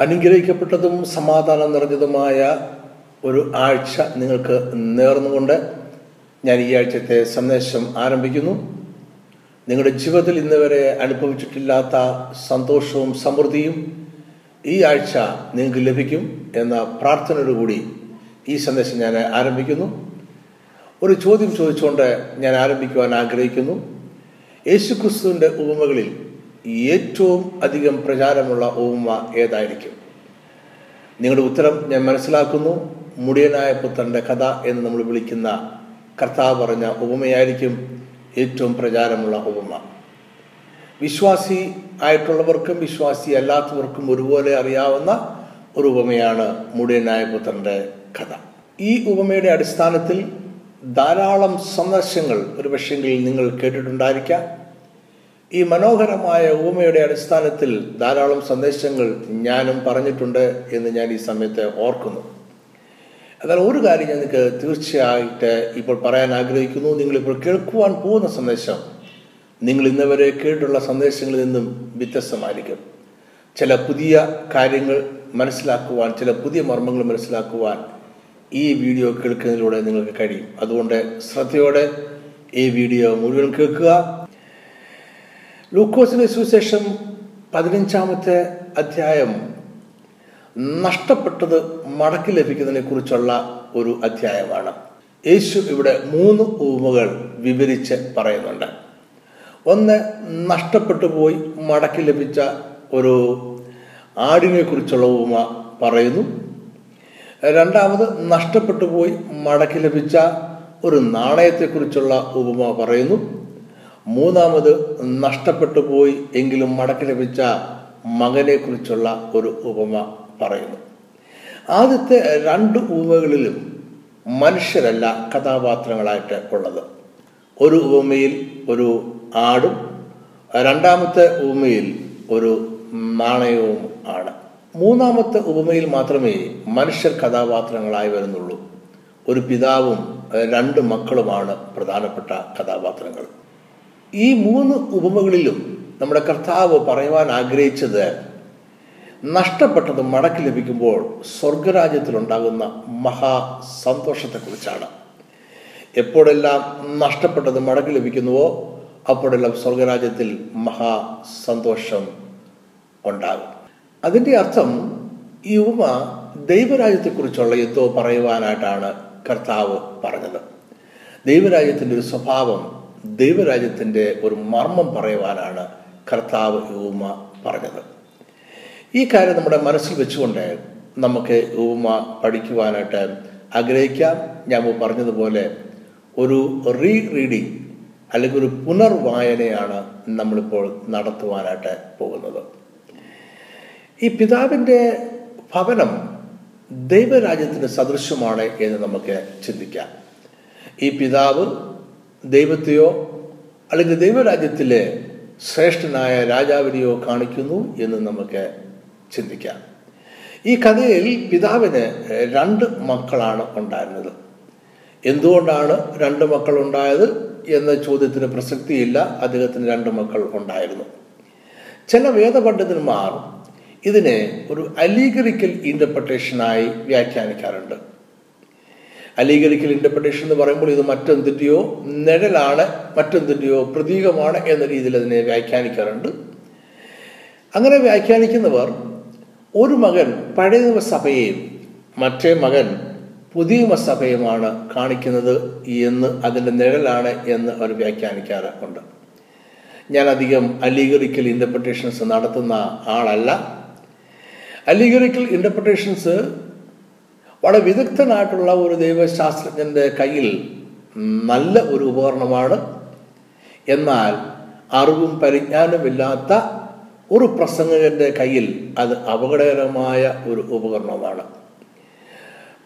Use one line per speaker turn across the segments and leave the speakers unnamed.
അനുഗ്രഹിക്കപ്പെട്ടതും സമാധാനം നിറഞ്ഞതുമായ ഒരു ആഴ്ച നിങ്ങൾക്ക് നേർന്നുകൊണ്ട് ഞാൻ ഈ ആഴ്ചത്തെ സന്ദേശം ആരംഭിക്കുന്നു. നിങ്ങളുടെ ജീവിതത്തിൽ ഇന്ന് വരെ അനുഭവിച്ചിട്ടില്ലാത്ത സന്തോഷവും സമൃദ്ധിയും ഈ ആഴ്ച നിങ്ങൾക്ക് ലഭിക്കും എന്ന പ്രാർത്ഥനയോടുകൂടി ഈ സന്ദേശം ഞാൻ ആരംഭിക്കുന്നു. ഒരു ചോദ്യം ചോദിച്ചുകൊണ്ട് ഞാൻ ആരംഭിക്കുവാൻ ആഗ്രഹിക്കുന്നു. യേശുക്രിസ്തുവിന്റെ ഉപമകളിൽ ഏറ്റവും അധികം പ്രചാരമുള്ള ഓമ ഏതായിരിക്കും? നിങ്ങളുടെ ഉത്തരം ഞാൻ മനസ്സിലാക്കുന്നു. മുടിയനായ പുത്രന്റെ കഥ എന്ന് നമ്മൾ വിളിക്കുന്ന കർത്താവ് പറഞ്ഞ ഉപമയായിരിക്കും ഏറ്റവും പ്രചാരമുള്ള ഉപമ വിശ്വാസി ആയിട്ടുള്ളവർക്കും വിശ്വാസി അല്ലാത്തവർക്കും ഒരുപോലെ അറിയാവുന്ന ഒരു ഉപമയാണ് മുടിയനായ പുത്രന്റെ കഥ. ഈ ഉപമയുടെ അടിസ്ഥാനത്തിൽ ധാരാളം സന്ദർശങ്ങൾ ഒരു നിങ്ങൾ കേട്ടിട്ടുണ്ടായിരിക്കാം. ഈ മനോഹരമായ ഉപമയുടെ അടിസ്ഥാനത്തിൽ ധാരാളം സന്ദേശങ്ങൾ ഞാനും പറഞ്ഞിട്ടുണ്ട് എന്ന് ഞാൻ ഈ സമയത്ത് ഓർക്കുന്നു. എന്നാൽ ഒരു കാര്യം ഞാൻ നിങ്ങൾക്ക് തീർച്ചയായിട്ട് ഇപ്പോൾ പറയാൻ ആഗ്രഹിക്കുന്നു. നിങ്ങളിപ്പോൾ കേൾക്കുവാൻ പോകുന്ന സന്ദേശം നിങ്ങൾ ഇന്നവരെ കേട്ടുള്ള സന്ദേശങ്ങളിൽ നിന്നും വ്യത്യസ്തമായിരിക്കും. ചില പുതിയ കാര്യങ്ങൾ മനസ്സിലാക്കുവാൻ ചില പുതിയ മർമ്മങ്ങൾ മനസ്സിലാക്കുവാൻ ഈ വീഡിയോ കേൾക്കുന്നതിലൂടെ നിങ്ങൾക്ക് കഴിയും. അതുകൊണ്ട് ശ്രദ്ധയോടെ ഈ വീഡിയോ മുഴുവൻ കേൾക്കുക. ലൂക്കോസിന്റെ സുവിശേഷം പതിനഞ്ചാമത്തെ അധ്യായം. നഷ്ടപ്പെട്ടത് മടക്കി ലഭിക്കുന്നതിനെ കുറിച്ചുള്ള ഒരു അധ്യായമാണ്. യേശു ഇവിടെ മൂന്ന് ഉപമകൾ വിവരിച്ച് പറയുന്നുണ്ട്. ഒന്ന് നഷ്ടപ്പെട്ടു പോയി മടക്കി ലഭിച്ച ഒരു ആടിനെ കുറിച്ചുള്ള ഉപമ പറയുന്നു. രണ്ടാമത് നഷ്ടപ്പെട്ടു പോയി മടക്കി ലഭിച്ച ഒരു നാണയത്തെക്കുറിച്ചുള്ള ഉപമ പറയുന്നു. മൂന്നാമത് നഷ്ടപ്പെട്ടു പോയി എങ്കിലും മടക്കി ലഭിച്ച മകനെ കുറിച്ചുള്ള ഒരു ഉപമ പറയുന്നു. ആദ്യത്തെ രണ്ട് ഉപമകളിലും മനുഷ്യരല്ല കഥാപാത്രങ്ങളായിട്ട് ഉള്ളത്. ഒരു ഉപമയിൽ ഒരു ആടും രണ്ടാമത്തെ ഉപമയിൽ ഒരു നാണയവും ആണ്. മൂന്നാമത്തെ ഉപമയിൽ മാത്രമേ മനുഷ്യർ കഥാപാത്രങ്ങളായി വരുന്നുള്ളൂ. ഒരു പിതാവും രണ്ട് മക്കളുമാണ് പ്രധാനപ്പെട്ട കഥാപാത്രങ്ങൾ. ഈ മൂന്ന് ഉപമകളിലും നമ്മുടെ കർത്താവ് പറയുവാൻ ആഗ്രഹിച്ചത് നഷ്ടപ്പെട്ടത് മടക്കി ലഭിക്കുമ്പോൾ സ്വർഗരാജ്യത്തിലുണ്ടാകുന്ന മഹാ സന്തോഷത്തെക്കുറിച്ചാണ്. എപ്പോഴെല്ലാം നഷ്ടപ്പെട്ടത് മടക്കി ലഭിക്കുന്നുവോ അപ്പോഴെല്ലാം സ്വർഗരാജ്യത്തിൽ മഹാ സന്തോഷം ഉണ്ടാകും. അതിന്റെ അർത്ഥം ഈ ഉപമ ദൈവരാജ്യത്തെക്കുറിച്ചുള്ള എന്തോ പറയുവാനായിട്ടാണ് കർത്താവ് പറഞ്ഞത്. ദൈവരാജ്യത്തിന്റെ ഒരു സ്വഭാവം ദൈവരാജ്യത്തിന്റെ ഒരു മർമ്മം പറയുവാനാണ് കർത്താവ് ഉമ പറഞ്ഞത്. ഈ കാര്യം നമ്മുടെ മനസ്സിൽ വെച്ചുകൊണ്ട് നമുക്ക് ഉപമ പഠിക്കുവാനായിട്ട് ആഗ്രഹിക്കാം. ഞാൻ പറഞ്ഞതുപോലെ ഒരു റീ റീഡിങ് അല്ലെങ്കിൽ ഒരു പുനർവായനയാണ് നമ്മളിപ്പോൾ നടത്തുവാനായിട്ട് പോകുന്നത്. ഈ പിതാവിന്റെ ഭവനം ദൈവരാജ്യത്തിന് സദൃശ്യമാണ് എന്ന് നമുക്ക് ചിന്തിക്കാം. ഈ പിതാവ് ദൈവത്തെയോ അല്ലെങ്കിൽ ദൈവരാജ്യത്തിലെ ശ്രേഷ്ഠനായ രാജാവിനെയോ കാണിക്കുന്നു എന്ന് നമുക്ക് ചിന്തിക്കാം. ഈ കഥയിൽ പിതാവിന് രണ്ട് മക്കളാണ് ഉണ്ടായിരുന്നത്. എന്തുകൊണ്ടാണ് രണ്ട് മക്കൾ ഉണ്ടായത് എന്ന ചോദ്യത്തിന് പ്രസക്തിയില്ല. അദ്ദേഹത്തിന് രണ്ട് മക്കൾ ഉണ്ടായിരുന്നു. ചില വേദപണ്ഡിതന്മാർ ഇതിനെ ഒരു അലീഗറിക്കൽ ഇന്റർപ്രിട്ടേഷനായി വ്യാഖ്യാനിക്കാറുണ്ട്. അലീഗറിക്കൽ ഇന്റർപ്രിട്ടേഷൻ എന്ന് പറയുമ്പോൾ ഇത് മറ്റെന്തിന്റെയോ നിഴലാണ് മറ്റെന്തിന്റെയോ പ്രതീകമാണ് എന്ന രീതിയിൽ അതിനെ വ്യാഖ്യാനിക്കാറുണ്ട്. അങ്ങനെ വ്യാഖ്യാനിക്കുന്നവർ ഒരു മകൻ പഴയ സഭയെയും മറ്റേ മകൻ പുതിയ സഭയുമാണ് കാണിക്കുന്നത് എന്ന് അതിന്റെ നിഴലാണ് എന്ന് അവർ വ്യാഖ്യാനിക്കാറുണ്ട്. ഞാൻ അധികം അലീഗറിക്കൽ ഇന്റർപ്രിട്ടേഷൻസ് നടത്തുന്ന ആളല്ല. അലീഗറിക്കൽ ഇന്റർപ്രിട്ടേഷൻസ് വളരെ വിദഗ്ധനായിട്ടുള്ള ഒരു ദൈവശാസ്ത്രജ്ഞന്റെ കയ്യിൽ നല്ല ഒരു ഉപകരണമാണ്. എന്നാൽ അറിവും പരിജ്ഞാനമില്ലാത്ത ഒരു പ്രസംഗകന്റെ കയ്യിൽ അത് അപകടകരമായ ഒരു ഉപകരണമാണ്.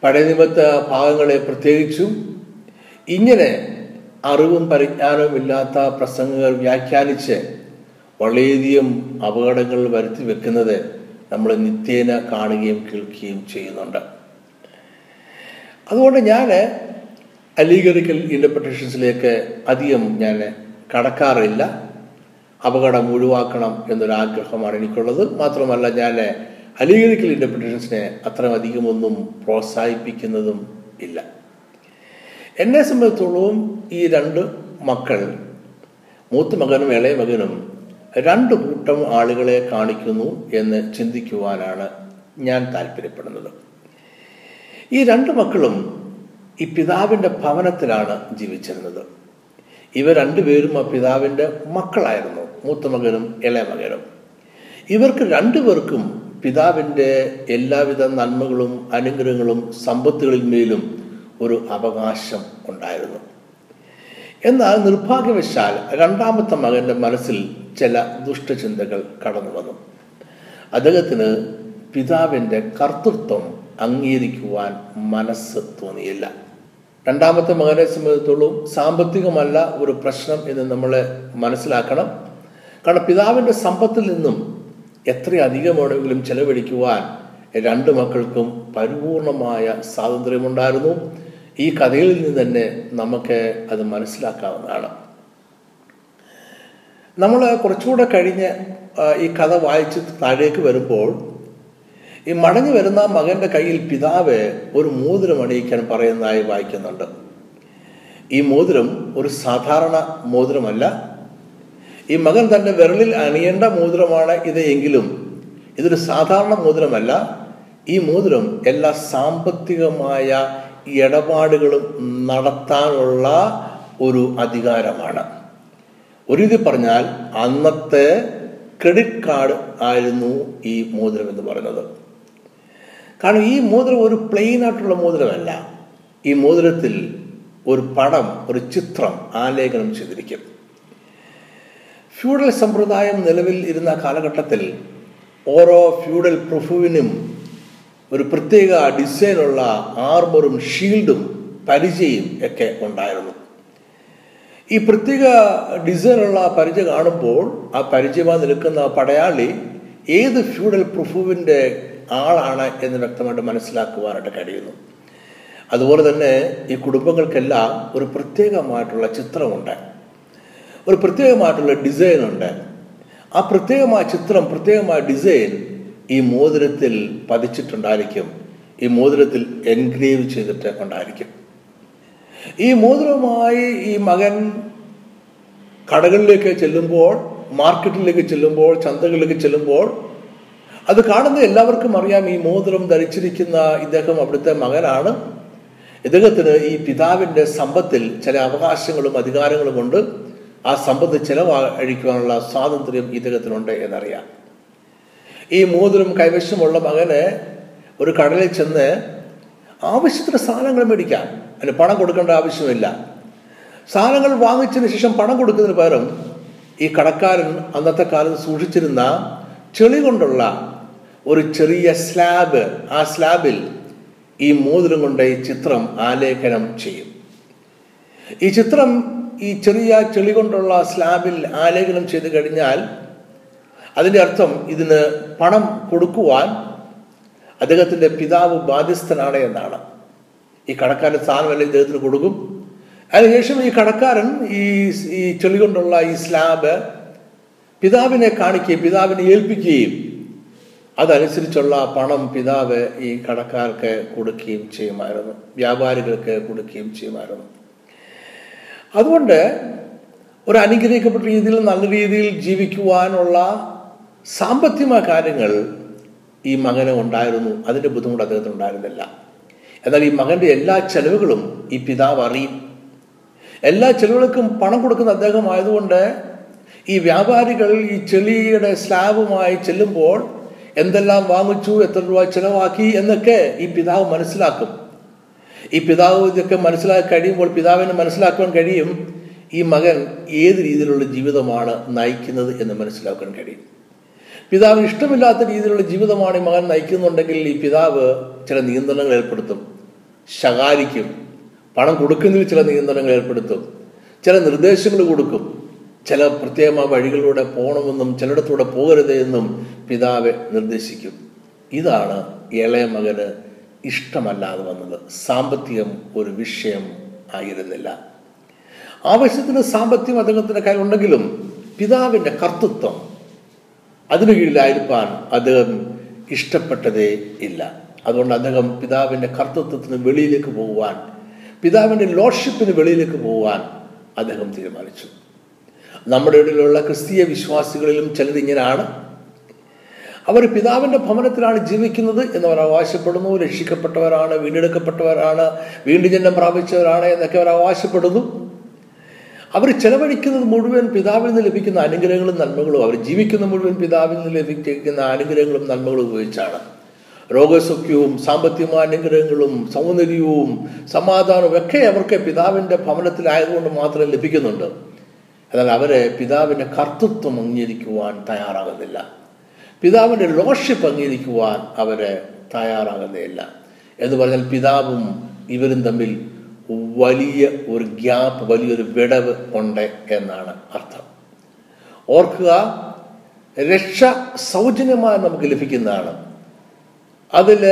പഴയ നിമിത്ത ഭാഗങ്ങളെ പ്രത്യേകിച്ചും ഇങ്ങനെ അറിവും പരിജ്ഞാനവും ഇല്ലാത്ത പ്രസംഗങ്ങൾ വ്യാഖ്യാനിച്ച് വളരെയധികം അപകടങ്ങൾ വരുത്തി വെക്കുന്നത് നമ്മൾ നിത്യേന കാണുകയും കേൾക്കുകയും ചെയ്യുന്നുണ്ട്. അതുകൊണ്ട് ഞാൻ അലീഗറിക്കൽ ഇന്റർപ്രിട്ടേഷൻസിലേക്ക് അധികം ഞാൻ കടക്കാറില്ല. അപകടം ഒഴിവാക്കണം എന്നൊരാഗ്രഹമാണ് എനിക്കുള്ളത്. മാത്രമല്ല ഞാൻ അലീഗറിക്കൽ ഇന്റർപ്രിറ്റേഷൻസിനെ അത്രയധികം ഒന്നും പ്രോത്സാഹിപ്പിക്കുന്നതും ഇല്ല. എന്നെ സംബന്ധിച്ചോളവും ഈ രണ്ട് മക്കൾ മൂത്ത മകനും ഇളയ മകനും രണ്ട് കൂട്ടം ആളുകളെ കാണിക്കുന്നു എന്ന് ചിന്തിക്കുവാനാണ് ഞാൻ താല്പര്യപ്പെടുന്നത്. ഈ രണ്ട് മക്കളും ഈ പിതാവിന്റെ ഭവനത്തിലാണ് ജീവിച്ചിരുന്നത്. ഇവർ രണ്ടുപേരും ആ പിതാവിന്റെ മക്കളായിരുന്നു മൂത്ത മകനും ഇളയ മകനും. ഇവർക്ക് രണ്ടുപേർക്കും പിതാവിന്റെ എല്ലാവിധ നന്മകളും അനുഗ്രഹങ്ങളും സമ്പത്തുകളിന്മേലും ഒരു അവകാശം ഉണ്ടായിരുന്നു. എന്നാൽ നിർഭാഗ്യവശാൽ രണ്ടാമത്തെ മകന്റെ മനസ്സിൽ ചില ദുഷ്ടചിന്തകൾ കടന്നു വന്നു അദ്ദേഹത്തിന് പിതാവിന്റെ കർത്തൃത്വം അംഗീകരിക്കുവാൻ മനസ്സ് തോന്നിയില്ല. രണ്ടാമത്തെ മകനെ സംബന്ധിച്ചോളം സാമ്പത്തികമല്ല ഒരു പ്രശ്നം എന്ന് നമ്മൾ മനസ്സിലാക്കണം. കാരണം പിതാവിന്റെ സമ്പത്തിൽ നിന്നും എത്രയധികം വേണമെങ്കിലും ചെലവഴിക്കുവാൻ രണ്ട് മക്കൾക്കും പരിപൂർണമായ സ്വാതന്ത്ര്യമുണ്ടായിരുന്നു. ഈ കഥയിൽ നിന്ന് തന്നെ നമുക്ക് അത് മനസ്സിലാക്കാവുന്നതാണ്. നമ്മൾ കുറച്ചുകൂടെ കഴിഞ്ഞ് ഈ കഥ വായിച്ച് താഴേക്ക് വരുമ്പോൾ ഈ മടങ്ങി വരുന്ന മകന്റെ കയ്യിൽ പിതാവ് ഒരു മോതിരം അണിയിക്കാൻ പറയുന്നതായി വായിക്കുന്നുണ്ട്. ഈ മോതിരം ഒരു സാധാരണ മോതിരമല്ല. ഈ മകൻ തന്റെ വിരലിൽ അണിയേണ്ട മോതിരമാണ് ഇത് എങ്കിലും ഇതൊരു സാധാരണ മോതിരമല്ല. ഈ മോതിരം എല്ലാ സാമ്പത്തികമായ ഇടപാടുകളും നടത്താനുള്ള ഒരു അധികാരമാണ്. ഒരു രീതി പറഞ്ഞാൽ അന്നത്തെ ക്രെഡിറ്റ് കാർഡ് ആയിരുന്നു ഈ മോതിരം എന്ന് പറയുന്നത്. കാരണം ഈ മോതിരം ഒരു പ്ലെയിൻ ആയിട്ടുള്ള മോതിരമല്ല. ഈ മോതിരത്തിൽ ഒരു പടം ഒരു ചിത്രം ആലേഖനം ചെയ്തിരിക്കും ഫ്യൂഡൽ സമ്പ്രദായം നിലവിൽ ഇരുന്ന കാലഘട്ടത്തിൽ ഓരോ ഫ്യൂഡൽ പ്രഭുവിനും ഒരു പ്രത്യേക ഡിസൈനുള്ള ആർമറും ഷീൽഡും പരിചയം ഒക്കെ ഉണ്ടായിരുന്നു. ഈ പ്രത്യേക ഡിസൈനുള്ള പരിചയ കാണുമ്പോൾ ആ പരിചയമായി നിൽക്കുന്ന പടയാളി ഏത് ഫ്യൂഡൽ പ്രഭുവിന്റെ ആളാണ് എന്ന് വ്യക്തമായിട്ട് മനസ്സിലാക്കുവാനായിട്ട് കഴിയുന്നു. അതുപോലെ തന്നെ ഈ കുടുംബങ്ങൾക്കെല്ലാം ഒരു പ്രത്യേകമായിട്ടുള്ള ചിത്രമുണ്ട്. ഒരു പ്രത്യേകമായിട്ടുള്ള ഡിസൈൻ ഉണ്ട്. ആ പ്രത്യേകമായ ചിത്രം പ്രത്യേകമായ ഡിസൈൻ ഈ മോതിരത്തിൽ പതിച്ചിട്ടുണ്ടായിരിക്കും. ഈ മോതിരത്തിൽ എൻഗ്രേവ് ചെയ്തിട്ട് ഉണ്ടായിരിക്കും. ഈ മോതിരവുമായി ഈ മകൻ കടകളിലേക്ക് ചെല്ലുമ്പോൾ മാർക്കറ്റിലേക്ക് ചെല്ലുമ്പോൾ ചന്തകളിലേക്ക് ചെല്ലുമ്പോൾ അത് കാണുന്ന എല്ലാവർക്കും അറിയാം ഈ മോതിരം ധരിച്ചിരിക്കുന്ന ഇദ്ദേഹം അവിടുത്തെ മകനാണ്. ഇദ്ദേഹത്തിന് ഈ പിതാവിന്റെ സമ്പത്തിൽ ചില അവകാശങ്ങളും അധികാരങ്ങളും ഉണ്ട്. ആ സമ്പത്ത് ചെലവഴിക്കുവാനുള്ള സ്വാതന്ത്ര്യം ഇദ്ദേഹത്തിനുണ്ട് എന്നറിയാം. ഈ മോതിരം കൈവശമുള്ള മകന് ഒരു കടലിൽ ചെന്ന് ആവശ്യത്തിന് സാധനങ്ങൾ മേടിക്കാം. അതിന് പണം കൊടുക്കേണ്ട ആവശ്യമില്ല. സാധനങ്ങൾ വാങ്ങിച്ചതിന് ശേഷം പണം കൊടുക്കുന്നതിന് പകരം ഈ കടക്കാരൻ അന്നത്തെ കാലത്ത് സൂക്ഷിച്ചിരുന്ന ചെളി കൊണ്ടുള്ള ഒരു ചെറിയ സ്ലാബ് ആ സ്ലാബിൽ ഈ മോതിരം കൊണ്ട് ഈ ചിത്രം ആലേഖനം ചെയ്യും. ഈ ചിത്രം ഈ ചെറിയ ചെളി കൊണ്ടുള്ള സ്ലാബിൽ ആലേഖനം ചെയ്ത് കഴിഞ്ഞാൽ അതിന്റെ അർത്ഥം ഇതിന് പണം കൊടുക്കുവാൻ അദ്ദേഹത്തിന്റെ പിതാവ് ബാധ്യസ്ഥനാണ് എന്നാണ്. ഈ കടക്കാരൻ സ്ഥാനമല്ല ഇദ്ദേഹത്തിന് കൊടുക്കും. അതിനുശേഷം ഈ കടക്കാരൻ ഈ ഈ ചെളി കൊണ്ടുള്ള ഈ സ്ലാബ് പിതാവിനെ കാണിക്കുകയും പിതാവിനെ ഏൽപ്പിക്കുകയും അതനുസരിച്ചുള്ള പണം പിതാവ് ഈ കടക്കാർക്ക് കൊടുക്കുകയും ചെയ്യുമായിരുന്നു. വ്യാപാരികൾക്ക് കൊടുക്കുകയും ചെയ്യുമായിരുന്നു. അതുകൊണ്ട് ഒരു അനുഗ്രഹിക്കപ്പെട്ട രീതിയിൽ നല്ല രീതിയിൽ ജീവിക്കുവാനുള്ള സാമ്പത്തികമായ കാര്യങ്ങൾ ഈ മകന് ഉണ്ടായിരുന്നു. അതിന്റെ ബുദ്ധിമുട്ട് അദ്ദേഹത്തിന് ഉണ്ടായിരുന്നില്ല. എന്നാൽ ഈ മകന്റെ എല്ലാ ചെലവുകളും ഈ പിതാവ് അറിയും. എല്ലാ ചെലവുകൾക്കും പണം കൊടുക്കുന്ന അദ്ദേഹം ആയതുകൊണ്ട് ഈ വ്യാപാരികൾ ഈ ചെളിയുടെ സ്ലാബുമായി ചെല്ലുമ്പോൾ എന്തെല്ലാം വാങ്ങിച്ചു എത്ര രൂപ ചെലവാക്കി എന്നൊക്കെ ഈ പിതാവ് മനസ്സിലാക്കും. ഈ പിതാവ് ഇതൊക്കെ മനസ്സിലാക്കി കഴിയുമ്പോൾ പിതാവിന് മനസ്സിലാക്കാൻ കഴിയും ഈ മകൻ ഏത് രീതിയിലുള്ള ജീവിതമാണ് നയിക്കുന്നത് എന്ന് മനസ്സിലാക്കാൻ കഴിയും. പിതാവിന് ഇഷ്ടമില്ലാത്ത രീതിയിലുള്ള ജീവിതമാണ് ഈ മകൻ നയിക്കുന്നുണ്ടെങ്കിൽ ഈ പിതാവ് ചില നിയന്ത്രണങ്ങൾ ഏർപ്പെടുത്തും. ശകാരിക്കും. പണം കൊടുക്കുന്നതിൽ ചില നിയന്ത്രണങ്ങൾ ഏർപ്പെടുത്തും. ചില നിർദ്ദേശങ്ങൾ കൊടുക്കും. ചില പ്രത്യേകമായ വഴികളിലൂടെ പോകണമെന്നും ചിലയിടത്തൂടെ പോകരുത് എന്നും പിതാവ് നിർദ്ദേശിക്കും. ഇതാണ് ഇളയ മകന് ഇഷ്ടമല്ലാതെ വന്നത്. സാമ്പത്തികം ഒരു വിഷയം ആയിരുന്നില്ല. ആവശ്യത്തിന് സാമ്പത്തികം അദ്ദേഹത്തിന്റെ കയ്യിലുണ്ടെങ്കിലും പിതാവിന്റെ കർത്തൃത്വം അതിനു കീഴിലായിരിക്കാൻ അദ്ദേഹം ഇഷ്ടപ്പെട്ടതേ ഇല്ല. അതുകൊണ്ട് അദ്ദേഹം പിതാവിന്റെ കർത്തൃത്വത്തിന് വെളിയിലേക്ക് പോകുവാൻ പിതാവിന്റെ ലോഡ്ഷിപ്പിന് വെളിയിലേക്ക് പോകുവാൻ അദ്ദേഹം തീരുമാനിച്ചു. നമ്മുടെ ഇടയിലുള്ള ക്രിസ്തീയ വിശ്വാസികളിലും ചിലരിങ്ങനെയാണ് അവർ പിതാവിന്റെ ഭവനത്തിലാണ് ജീവിക്കുന്നത് എന്നവർ അവകാശപ്പെടുന്നു രക്ഷിക്കപ്പെട്ടവരാണ് വീണ്ടെടുക്കപ്പെട്ടവരാണ് വീണ്ടും ജന്മം പ്രാപിച്ചവരാണ് എന്നൊക്കെ അവർ അവകാശപ്പെടുന്നു. അവർ ചെലവഴിക്കുന്നത് മുഴുവൻ പിതാവിൽ നിന്ന് ലഭിക്കുന്ന അനുഗ്രഹങ്ങളും നന്മകളും അവർ ജീവിക്കുന്ന മുഴുവൻ പിതാവിൽ നിന്ന് ലഭിക്കുന്ന അനുഗ്രഹങ്ങളും നന്മകളും ഉപയോഗിച്ചാണ്. രോഗസൗഖ്യവും സാമ്പത്തികമായ അനുഗ്രഹങ്ങളും സൗന്ദര്യവും സമാധാനവും ഒക്കെ അവർക്ക് പിതാവിന്റെ ഭവനത്തിലായതുകൊണ്ട് മാത്രം ലഭിക്കുന്നുണ്ട്. എന്നാൽ അവരെ പിതാവിന്റെ കർത്തൃത്വം അംഗീകരിക്കുവാൻ തയ്യാറാകുന്നില്ല. പിതാവിന്റെ ലോഷിപ്പ് അംഗീകരിക്കുവാൻ അവരെ തയ്യാറാകുന്നില്ല. എന്ന് പറഞ്ഞാൽ പിതാവും ഇവരും തമ്മിൽ വലിയ ഒരു ഗ്യാപ്പ് വലിയൊരു വിടവ് ഉണ്ട് എന്നാണ് അർത്ഥം. ഓർക്കുക രക്ഷ സൗജന്യമായി നമുക്ക് ലഭിക്കുന്നതാണ്. അതിൽ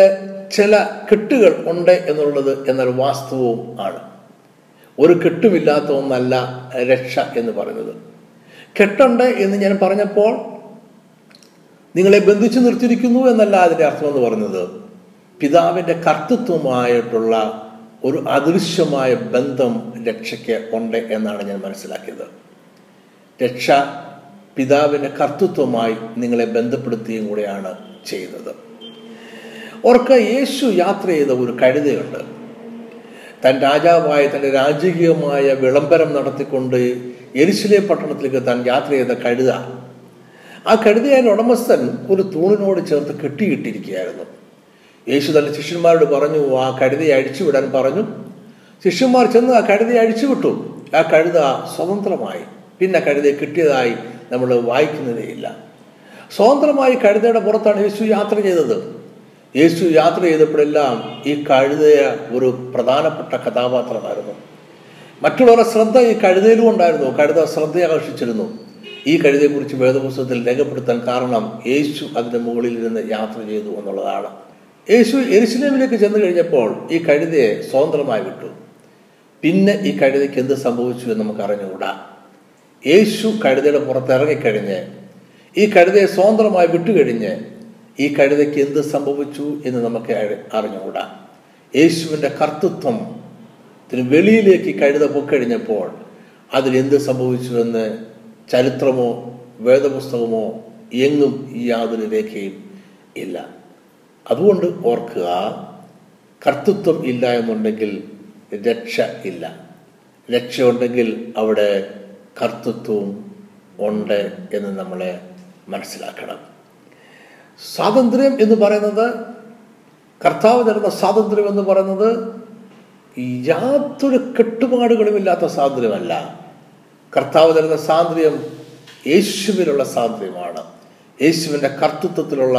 ചില കെട്ടുകൾ ഉണ്ട് എന്നുള്ളത് എന്നൊരു വാസ്തവവും ആണ്. ഒരു കെട്ടുമില്ലാത്ത ഒന്നല്ല രക്ഷ എന്ന് പറയുന്നത്. കെട്ടുണ്ട് എന്ന് ഞാൻ പറഞ്ഞപ്പോൾ നിങ്ങളെ ബന്ധിച്ചു നിർത്തിയിരിക്കുന്നു എന്നല്ല അതിന്റെ അർത്ഥം എന്ന് പറഞ്ഞത് പിതാവിന്റെ കർത്തൃത്വമായിട്ടുള്ള ഒരു അദൃശ്യമായ ബന്ധം രക്ഷയ്ക്ക് ഉണ്ട് എന്നാണ് ഞാൻ മനസ്സിലാക്കിയത്. രക്ഷ പിതാവിന്റെ കർത്തൃത്വമായി നിങ്ങളെ ബന്ധപ്പെടുത്തുകയും കൂടെയാണ് ചെയ്യുന്നത് ഓർക്ക യേശു യാത്ര ചെയ്ത ഒരു കഴുതയുണ്ട്. തൻ രാജാവായ തന്റെ രാജകീയമായ വിളംബരം നടത്തിക്കൊണ്ട് എരിശിലെ പട്ടണത്തിലേക്ക് താൻ യാത്ര ചെയ്ത കഴുത. ആ കഴുതയായ ഉടമസ്ഥൻ ഒരു തൂണിനോട് ചേർത്ത് കെട്ടിയിട്ടിരിക്കുകയായിരുന്നു. യേശു തന്റെ ശിഷ്യന്മാരോട് പറഞ്ഞു ആ കഴുതയെ അഴിച്ചുവിടാൻ പറഞ്ഞു. ശിഷ്യന്മാർ ചെന്ന് ആ കഴുതയെ അഴിച്ചുവിട്ടു. ആ കഴുത സ്വതന്ത്രമായി. പിന്നെ കഴുതയെ കിട്ടിയതായി നമ്മൾ വായിക്കുന്നതേയില്ല. സ്വതന്ത്രമായി കഴുതയുടെ പുറത്താണ് യേശു യാത്ര ചെയ്തത്. യേശു യാത്ര ചെയ്തപ്പോഴെല്ലാം ഈ കഴുതയ ഒരു പ്രധാനപ്പെട്ട കഥാപാത്രമായിരുന്നു. മറ്റുള്ളവരുടെ ശ്രദ്ധ ഈ കഴുതയിലും ഉണ്ടായിരുന്നു. കഴുത ശ്രദ്ധ ആകർഷിച്ചിരുന്നു. ഈ കഴുതയെക്കുറിച്ച് വേദപുസ്തകത്തിൽ രേഖപ്പെടുത്താൻ കാരണം യേശു അതിന്റെ മുകളിൽ ഇരുന്ന് യാത്ര ചെയ്തു എന്നുള്ളതാണ്. യേശു എരിശിലേമിലേക്ക് ചെന്ന് കഴിഞ്ഞപ്പോൾ ഈ കഴുതയെ സ്വതന്ത്രമായി വിട്ടു. പിന്നെ ഈ കഴുതയ്ക്ക് എന്ത് സംഭവിച്ചു എന്ന് നമുക്ക് അറിഞ്ഞുകൂടാ. യേശു കഴുതയുടെ പുറത്തിറങ്ങിക്കഴിഞ്ഞ് ഈ കഴുതയെ സ്വതന്ത്രമായി വിട്ടുകഴിഞ്ഞ് ഈ കഴുതയ്ക്ക് എന്ത് സംഭവിച്ചു എന്ന് നമുക്ക് അറിഞ്ഞുകൂടാ. യേശുവിന്റെ കർത്തൃത്വം ത്തിന് വെളിയിലേക്ക് കഴുത പൊക്കഴിഞ്ഞപ്പോൾ അതിലെന്ത് സംഭവിച്ചുവെന്ന് ചരിത്രമോ വേദപുസ്തകമോ എങ്ങും യാതൊരു രേഖയും ഇല്ല. അതുകൊണ്ട് ഓർക്കുക കർത്തൃത്വം ഇല്ല എന്നുണ്ടെങ്കിൽ രക്ഷ ഇല്ല. രക്ഷ ഉണ്ടെങ്കിൽ അവിടെ കർത്തൃത്വവും ഉണ്ട് എന്ന് നമ്മളെ മനസ്സിലാക്കണം. സ്വാതന്ത്ര്യം എന്ന് പറയുന്നത് കർത്താവ് തരുന്ന സ്വാതന്ത്ര്യം എന്ന് പറയുന്നത് യാതൊരു കെട്ടുപാടുകളുമില്ലാത്ത സ്വാതന്ത്ര്യമല്ല. കർത്താവ് തരുന്ന സ്വാതന്ത്ര്യം യേശുവിനുള്ള സ്വാതന്ത്ര്യമാണ്. യേശുവിന്റെ കർത്തൃത്വത്തിലുള്ള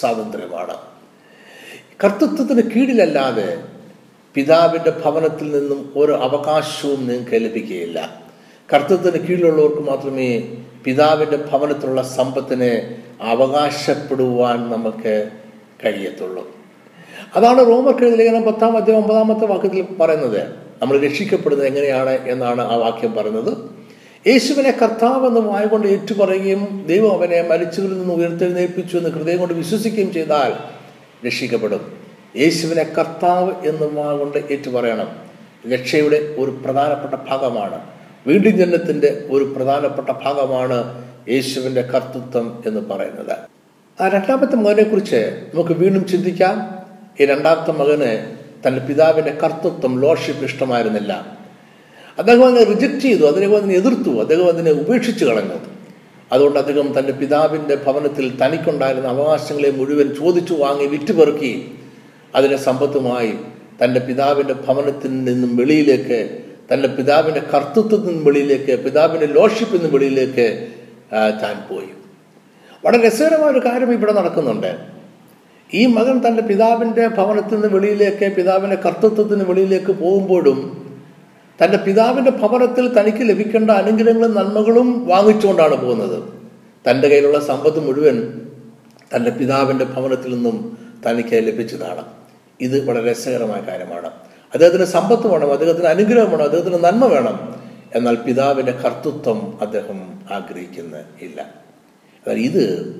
സ്വാതന്ത്ര്യമാണ്. കർത്തൃത്വത്തിന് കീഴിലല്ലാതെ പിതാവിന്റെ ഭവനത്തിൽ നിന്നും ഒരു അവകാശവും നിങ്ങൾക്ക് ലഭിക്കുകയില്ല. കർത്തൃത്വത്തിന് കീഴിലുള്ളവർക്ക് മാത്രമേ പിതാവിന്റെ ഭവനത്തിലുള്ള സമ്പത്തിനെ അവകാശപ്പെടുവാൻ നമുക്ക് കഴിയത്തുള്ളൂ. അതാണ് റോമർക്കെഴുതി ലേഖനം പത്താം അധ്യായം ഒമ്പതാമത്തെ വാക്യത്തിൽ പറയുന്നത്. നമ്മൾ രക്ഷിക്കപ്പെടുന്നത് എങ്ങനെയാണ് എന്നാണ് ആ വാക്യം പറയുന്നത്. യേശുവിനെ കർത്താവ് എന്ന് വായകൊണ്ട് ഏറ്റുപറയുകയും ദൈവം അവനെ മരിച്ചവരിൽ നിന്ന് ഉയർത്തെഴുന്നേൽപ്പിച്ചു എന്ന് ഹൃദയം കൊണ്ട് വിശ്വസിക്കുകയും ചെയ്താൽ രക്ഷിക്കപ്പെടും. യേശുവിനെ കർത്താവ് എന്ന് വാകൊണ്ട് ഏറ്റുപറയണം. രക്ഷയുടെ ഒരു പ്രധാനപ്പെട്ട ഭാഗമാണ്. വീണ്ടും ജനത്തിന്റെ ഒരു പ്രധാനപ്പെട്ട ഭാഗമാണ് യേശുവിന്റെ കർത്തൃത്വം എന്ന് പറയുന്നത്. ആ രണ്ടാമത്തെ മകനെ കുറിച്ച് നമുക്ക് വീണ്ടും ചിന്തിക്കാം. ഈ രണ്ടാമത്തെ മകന് തന്റെ പിതാവിന്റെ കർത്തൃത്വം ലോഷിപ്പ് ഇഷ്ടമായിരുന്നില്ല. അദ്ദേഹം അതിനെ റിജക്റ്റ് ചെയ്തു അദ്ദേഹം അതിനെ എതിർത്തു അദ്ദേഹം അതിനെ ഉപേക്ഷിച്ചു കളഞ്ഞു. അതുകൊണ്ട് അദ്ദേഹം തന്റെ പിതാവിന്റെ ഭവനത്തിൽ തനിക്കുണ്ടായിരുന്ന അവകാശങ്ങളെ മുഴുവൻ ചോദിച്ചു വാങ്ങി വിറ്റുപെറുക്കി അതിനെ സമ്പത്തുമായി തന്റെ പിതാവിന്റെ ഭവനത്തിൽ നിന്നും വെളിയിലേക്ക് തന്റെ പിതാവിന്റെ കർത്തൃത്വത്തിൽ നിന്നും വെളിയിലേക്ക് പിതാവിന്റെ ലോഷിപ്പിൽ നിന്ന് വെളിയിലേക്ക് താൻ പോയി. വളരെ രസകരമായ ഒരു കാര്യം ഇവിടെ നടക്കുന്നുണ്ട്. ഈ മകൻ തന്റെ പിതാവിന്റെ ഭവനത്തിൽ നിന്ന് വെളിയിലേക്ക് പിതാവിന്റെ കർത്തൃത്വത്തിന് വെളിയിലേക്ക് പോകുമ്പോഴും തന്റെ പിതാവിന്റെ ഭവനത്തിൽ തനിക്ക് ലഭിക്കേണ്ട അനുഗ്രഹങ്ങളും നന്മകളും വാങ്ങിച്ചുകൊണ്ടാണ് പോകുന്നത്. തന്റെ കയ്യിലുള്ള സമ്പത്ത് മുഴുവൻ തന്റെ പിതാവിന്റെ ഭവനത്തിൽ നിന്നും തനിക്ക് ലഭിച്ചതാണ്. ഇത് വളരെ രസകരമായ കാര്യമാണ്. അദ്ദേഹത്തിന് സമ്പത്ത് വേണം അദ്ദേഹത്തിന് അനുഗ്രഹം വേണം അദ്ദേഹത്തിന് നന്മ വേണം. എന്നാൽ പിതാവിന്റെ കർത്തൃത്വം അദ്ദേഹം ആഗ്രഹിക്കുന്ന ഇല്ല ഇത്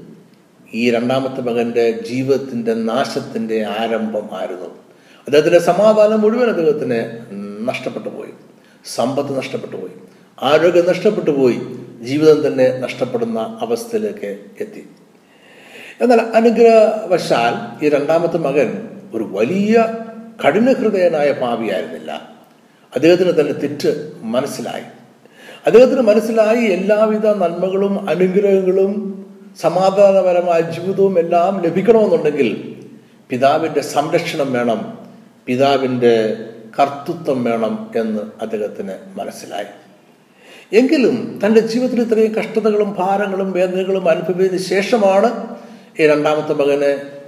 ഈ രണ്ടാമത്തെ മകന്റെ ജീവിതത്തിന്റെ നാശത്തിന്റെ ആരംഭം ആയിരുന്നു. അദ്ദേഹത്തിന്റെ സമാധാനം മുഴുവൻ അദ്ദേഹത്തിന് നഷ്ടപ്പെട്ടു പോയി. സമ്പത്ത് നഷ്ടപ്പെട്ടു പോയി. ആരോഗ്യം നഷ്ടപ്പെട്ടു പോയി. ജീവിതം തന്നെ നഷ്ടപ്പെടുന്ന അവസ്ഥയിലേക്ക് എത്തി. എന്നാൽ അനുഗ്രഹവശാൽ ഈ രണ്ടാമത്തെ മകൻ ഒരു വലിയ കഠിനഹൃദയനായ പാവിയായിരുന്നില്ല അദ്ദേഹത്തിന് തന്നെ തെറ്റ് മനസ്സിലായി. അദ്ദേഹത്തിന് മനസ്സിലായി എല്ലാവിധ നന്മകളും അനുഗ്രഹങ്ങളും സമാധാനപരമായ ജീവിതവും എല്ലാം ലഭിക്കണമെന്നുണ്ടെങ്കിൽ പിതാവിന്റെ സംരക്ഷണം വേണം പിതാവിന്റെ കർത്തൃത്വം വേണം എന്ന് അദ്ദേഹത്തിന് മനസ്സിലായി. എങ്കിലും തന്റെ ജീവിതത്തിൽ ഇത്രയും കഷ്ടതകളും ഭാരങ്ങളും വേദനകളും അനുഭവിച്ചതിന് ശേഷമാണ് ഈ രണ്ടാമത്തെ മകന്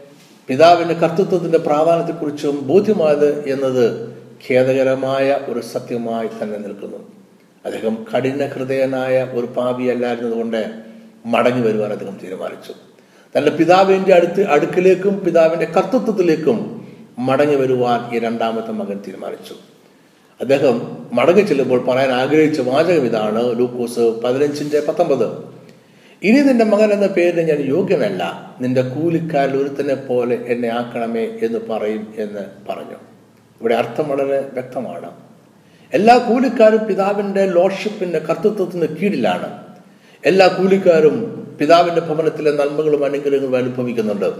പിതാവിന്റെ കർത്തൃത്വത്തിന്റെ പ്രാധാന്യത്തെക്കുറിച്ചും ബോധ്യമായത് എന്നത് ഖേദകരമായ ഒരു സത്യമായി തന്നെ നിൽക്കുന്നു. അദ്ദേഹം കഠിന ഹൃദയനായ ഒരു പാപിയല്ലായിരുന്നതുകൊണ്ട് മടങ്ങി വരുവാൻ അദ്ദേഹം തീരുമാനിച്ചു. തന്റെ പിതാവിന്റെ അടുത്ത് അടുക്കിലേക്കും പിതാവിന്റെ കർത്തൃത്വത്തിലേക്കും മടങ്ങി വരുവാൻ ഈ രണ്ടാമത്തെ മകൻ തീരുമാനിച്ചു. അദ്ദേഹം മടങ്ങി ചെല്ലുമ്പോൾ പറയാൻ ആഗ്രഹിച്ച വാചകം ഇതാണ് ലൂക്കോസ് പതിനഞ്ചിന്റെ പത്തൊമ്പത്. ഇനി നിന്റെ മകൻ എന്ന പേരിന് ഞാൻ യോഗ്യമല്ല. നിന്റെ കൂലിക്കാരിൽ ഒരുത്തനെ പോലെ എന്നെ ആക്കണമേ എന്ന് പറയും എന്ന് പറഞ്ഞു. ഇവിടെ അർത്ഥം വളരെ വ്യക്തമാണ്. എല്ലാ കൂലിക്കാരും പിതാവിന്റെ ലോഡ്ഷിപ്പിന്റെ കർത്തൃത്വത്തിന് കീഴിലാണ്. എല്ലാ കൂലിക്കാരും പിതാവിന്റെ ഭവനത്തിലെ നന്മകളും അനുഗ്രഹങ്ങളും അനുഭവിക്കുന്നുണ്ട്.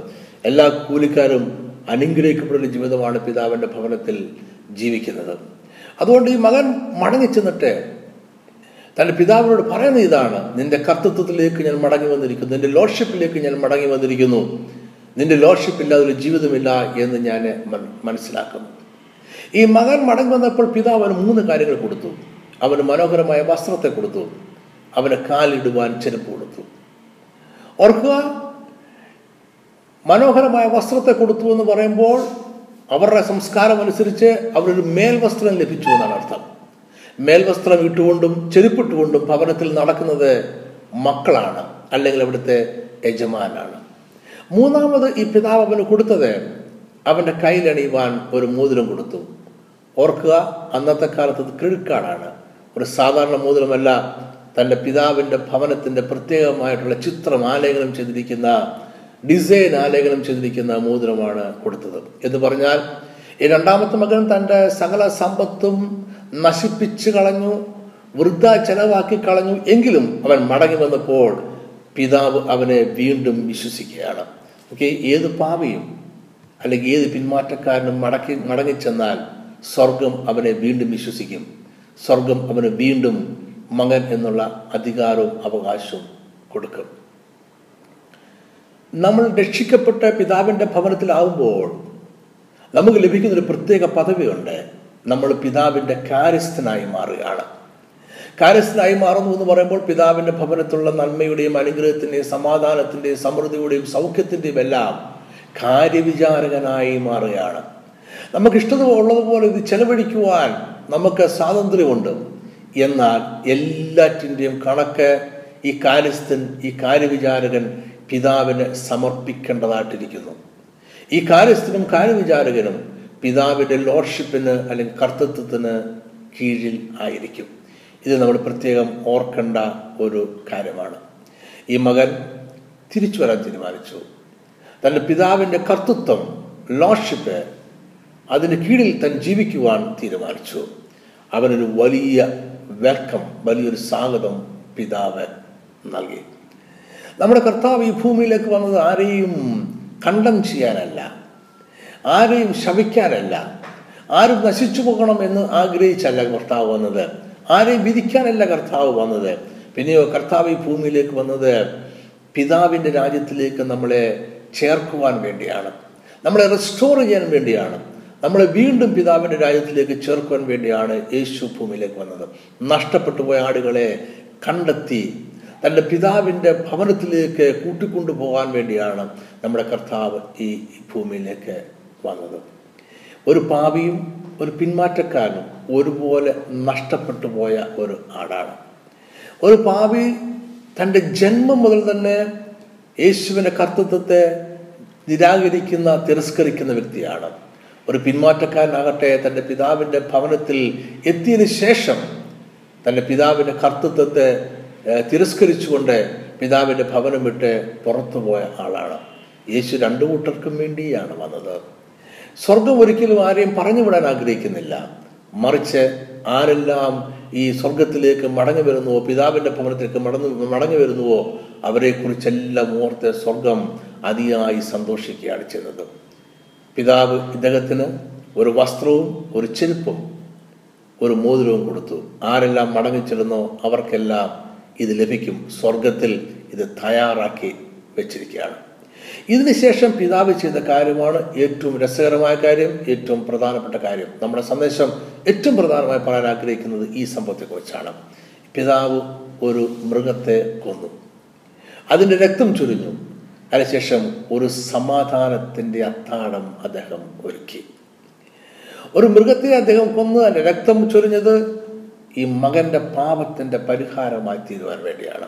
എല്ലാ കൂലിക്കാരും അനുഗ്രഹിക്കപ്പെടുന്ന ജീവിതമാണ് പിതാവിന്റെ ഭവനത്തിൽ ജീവിക്കുന്നത്. അതുകൊണ്ട് ഈ മകൻ മടങ്ങി ചെന്നിട്ട് തന്റെ പിതാവിനോട് പറയുന്ന ഇതാണ് നിന്റെ കർത്തൃത്വത്തിലേക്ക് ഞാൻ മടങ്ങി വന്നിരിക്കുന്നു നിന്റെ ലോഡ്ഷിപ്പിലേക്ക് ഞാൻ മടങ്ങി വന്നിരിക്കുന്നു. നിന്റെ ലോഡ്ഷിപ്പ് ഇല്ലാതെ ഒരു ജീവിതമില്ല എന്ന് ഞാൻ മനസ്സിലാക്കുന്നു. ഈ മകൻ മടങ്ങി വന്നപ്പോൾ പിതാവ് അവന് മൂന്ന് കാര്യങ്ങൾ കൊടുത്തു. അവന് മനോഹരമായ വസ്ത്രത്തെ കൊടുത്തു. അവന് കാലിടുവാൻ ചെരുപ്പ് കൊടുത്തു. ഓർക്കുക മനോഹരമായ വസ്ത്രത്തെ കൊടുത്തു എന്ന് പറയുമ്പോൾ അവരുടെ സംസ്കാരം അനുസരിച്ച് അവരൊരു മേൽവസ്ത്രം ലഭിച്ചു എന്നാണ് അർത്ഥം. മേൽവസ്ത്രം ഇട്ടുകൊണ്ടും ചെരുപ്പിട്ടുകൊണ്ടും ഭവനത്തിൽ നടക്കുന്നത് മക്കളാണ് അല്ലെങ്കിൽ അവിടുത്തെ യജമാനാണ്. മൂന്നാമത് ഈ പിതാവ് അവന് കൊടുത്തത് അവന്റെ കയ്യിലണിയുവാൻ ഒരു മോതിരം കൊടുത്തു. ഓർക്കുക അന്നത്തെ കാലത്ത് ക്രെഡിറ്റ് കാർഡാണ്. ഒരു സാധാരണ മോതിരമല്ല തന്റെ പിതാവിന്റെ ഭവനത്തിന്റെ പ്രത്യേകമായിട്ടുള്ള ചിത്രം ആലേഖനം ചെയ്തിരിക്കുന്ന ഡിസൈൻ ആലേഖനം ചെയ്തിരിക്കുന്ന മോതിരമാണ് കൊടുത്തത്. എന്ന് പറഞ്ഞാൽ ഈ രണ്ടാമത്തെ മകൻ തന്റെ സകല സമ്പത്തും നശിപ്പിച്ചു കളഞ്ഞു വൃദ്ധ ചെലവാക്കി കളഞ്ഞു എങ്കിലും അവൻ മടങ്ങി വന്നപ്പോൾ പിതാവ് അവനെ വീണ്ടും വിശ്വസിക്കുകയാണ്. ഓക്കെ ഏത് പാവയും അല്ലെങ്കിൽ ഏത് പിന്മാറ്റക്കാരനും മടക്കി മടങ്ങിച്ചെന്നാൽ സ്വർഗം അവനെ വീണ്ടും വിശ്വസിക്കും. സ്വർഗം അവന് വീണ്ടും മകൻ എന്നുള്ള അധികാരവും അവകാശവും കൊടുക്കും. നമ്മൾ രക്ഷിക്കപ്പെട്ട പിതാവിന്റെ ഭവനത്തിലാവുമ്പോൾ നമുക്ക് ലഭിക്കുന്ന ഒരു പ്രത്യേക പദവിയുണ്ട്. നമ്മൾ പിതാവിന്റെ കാര്യസ്ഥനായി മാറുകയാണ്. കാര്യസ്ഥനായി മാറുന്നു എന്ന് പറയുമ്പോൾ പിതാവിന്റെ ഭവനത്തിലുള്ള നന്മയുടെയും അനുഗ്രഹത്തിന്റെയും സമാധാനത്തിന്റെയും സമൃദ്ധിയുടെയും സൗഖ്യത്തിന്റെയും എല്ലാം കാര്യവിചാരകനായി മാറുകയാണ്. നമുക്ക് ഉള്ളതുപോലെ ഇത് ചെലവഴിക്കുവാൻ നമുക്ക് സ്വാതന്ത്ര്യമുണ്ട്. എന്നാൽ എല്ലാറ്റിന്റെയും കണക്ക് ഈ കാര്യസ്ഥൻ ഈ കാര്യവിചാരകൻ പിതാവിന് സമർപ്പിക്കേണ്ടതായിട്ടിരിക്കുന്നു. ഈ കാര്യസ്ഥനും കാര്യവിചാരകനും പിതാവിന്റെ ലോഡ്ഷിപ്പിന് അല്ലെങ്കിൽ കർത്തൃത്വത്തിന് കീഴിൽ ആയിരിക്കും. ഇത് നമ്മൾ പ്രത്യേകം ഓർക്കേണ്ട ഒരു കാര്യമാണ്. ഈ മകൻ തിരിച്ചു വരാൻ തീരുമാനിച്ചു. തന്റെ പിതാവിന്റെ കർത്തൃത്വം ലോഡ്ഷിപ്പ് അതിന് കീഴിൽ താൻ ജീവിക്കുവാൻ തീരുമാനിച്ചു. അവനൊരു വലിയ വെൽക്കം വലിയൊരു സ്വാഗതം പിതാവ് നൽകി. നമ്മുടെ കർത്താവ് ഈ ഭൂമിയിലേക്ക് വന്നത് ആരെയും കണ്ടം ചെയ്യാനല്ല. ആരെയും ശവിക്കാനല്ല ആരും നശിച്ചു പോകണം എന്ന് ആഗ്രഹിച്ചല്ല കർത്താവ് വന്നത്. ആരെയും വിധിക്കാനല്ല കർത്താവ് വന്നത്. പിന്നെയോ കർത്താവ് ഈ ഭൂമിയിലേക്ക് വന്നത് പിതാവിന്റെ രാജ്യത്തിലേക്ക് നമ്മളെ ചേർക്കുവാൻ വേണ്ടിയാണ്. നമ്മളെ റെസ്റ്റോർ ചെയ്യാൻ വേണ്ടിയാണ്. നമ്മളെ വീണ്ടും പിതാവിന്റെ രാജ്യത്തിലേക്ക് ചേർക്കുവാൻ വേണ്ടിയാണ് യേശു ഭൂമിയിലേക്ക് വന്നത്. നഷ്ടപ്പെട്ടു പോയ ആടുകളെ കണ്ടെത്തി തന്റെ പിതാവിന്റെ ഭവനത്തിലേക്ക് കൂട്ടിക്കൊണ്ടു പോകാൻ വേണ്ടിയാണ് നമ്മുടെ കർത്താവ് ഈ ഭൂമിയിലേക്ക് വന്നത്. ഒരു പാവിയും ഒരു പിന്മാറ്റക്കാരനും ഒരുപോലെ നഷ്ടപ്പെട്ടു പോയ ഒരു ആടാണ്. ഒരു പാപി തന്റെ ജന്മം മുതൽ തന്നെ യേശുവിന്റെ കർത്തൃത്വത്തെ നിരാകരിക്കുന്ന തിരസ്കരിക്കുന്ന വ്യക്തിയാണ്. ഒരു പിന്മാറ്റക്കാരനാകട്ടെ തന്റെ പിതാവിന്റെ ഭവനത്തിൽ എത്തിയതിനു ശേഷം തന്റെ പിതാവിന്റെ കർത്തൃത്വത്തെ തിരസ്കരിച്ചുകൊണ്ട് പിതാവിന്റെ ഭവനം വിട്ട് പുറത്തുപോയ ആളാണ്. യേശു രണ്ടു കൂട്ടർക്കും വേണ്ടിയാണ് വന്നത്. സ്വർഗം ഒരിക്കലും ആരെയും പറഞ്ഞു വിടാൻ ആഗ്രഹിക്കുന്നില്ല. മറിച്ച് ആരെല്ലാം ഈ സ്വർഗത്തിലേക്ക് മടങ്ങി വരുന്നുവോ പിതാവിന്റെ ഭവനത്തിലേക്ക് മടങ്ങി മടങ്ങി വരുന്നുവോ അവരെ കുറിച്ചെല്ലാം ഓർത്ത് സ്വർഗം അതിയായി സന്തോഷിക്കുകയാണ് ചെയ്യുന്നത്. പിതാവ് ഇദ്ദേഹത്തിന് ഒരു വസ്ത്രവും ഒരു ചെരുപ്പും ഒരു മോതിരവും കൊടുത്തു. ആരെല്ലാം മടങ്ങിച്ചെല്ലുന്നോ അവർക്കെല്ലാം ഇത് ലഭിക്കും. സ്വർഗത്തിൽ ഇത് തയ്യാറാക്കി വെച്ചിരിക്കുകയാണ്. ഇതിനുശേഷം പിതാവ് ചെയ്ത കാര്യമാണ് ഏറ്റവും രസകരമായ കാര്യം ഏറ്റവും പ്രധാനപ്പെട്ട കാര്യം. നമ്മുടെ സന്ദേശം ഏറ്റവും പ്രധാനമായി പറയാൻ ആഗ്രഹിക്കുന്നത് ഈ സംഭവത്തെക്കുറിച്ചാണ്. പിതാവ് ഒരു മൃഗത്തെ കൊന്നു. അതിന്റെ രക്തം ചുരിഞ്ഞു. അതിനുശേഷം ഒരു സമാധാനത്തിന്റെ അത്താണം അദ്ദേഹം ഒരുക്കി. ഒരു മൃഗത്തെ അദ്ദേഹം കൊന്നു. അതിന്റെ രക്തം ചൊരിഞ്ഞത് ഈ മകന്റെ പാപത്തിന്റെ പരിഹാരമായി തീരുവാൻ വേണ്ടിയാണ്.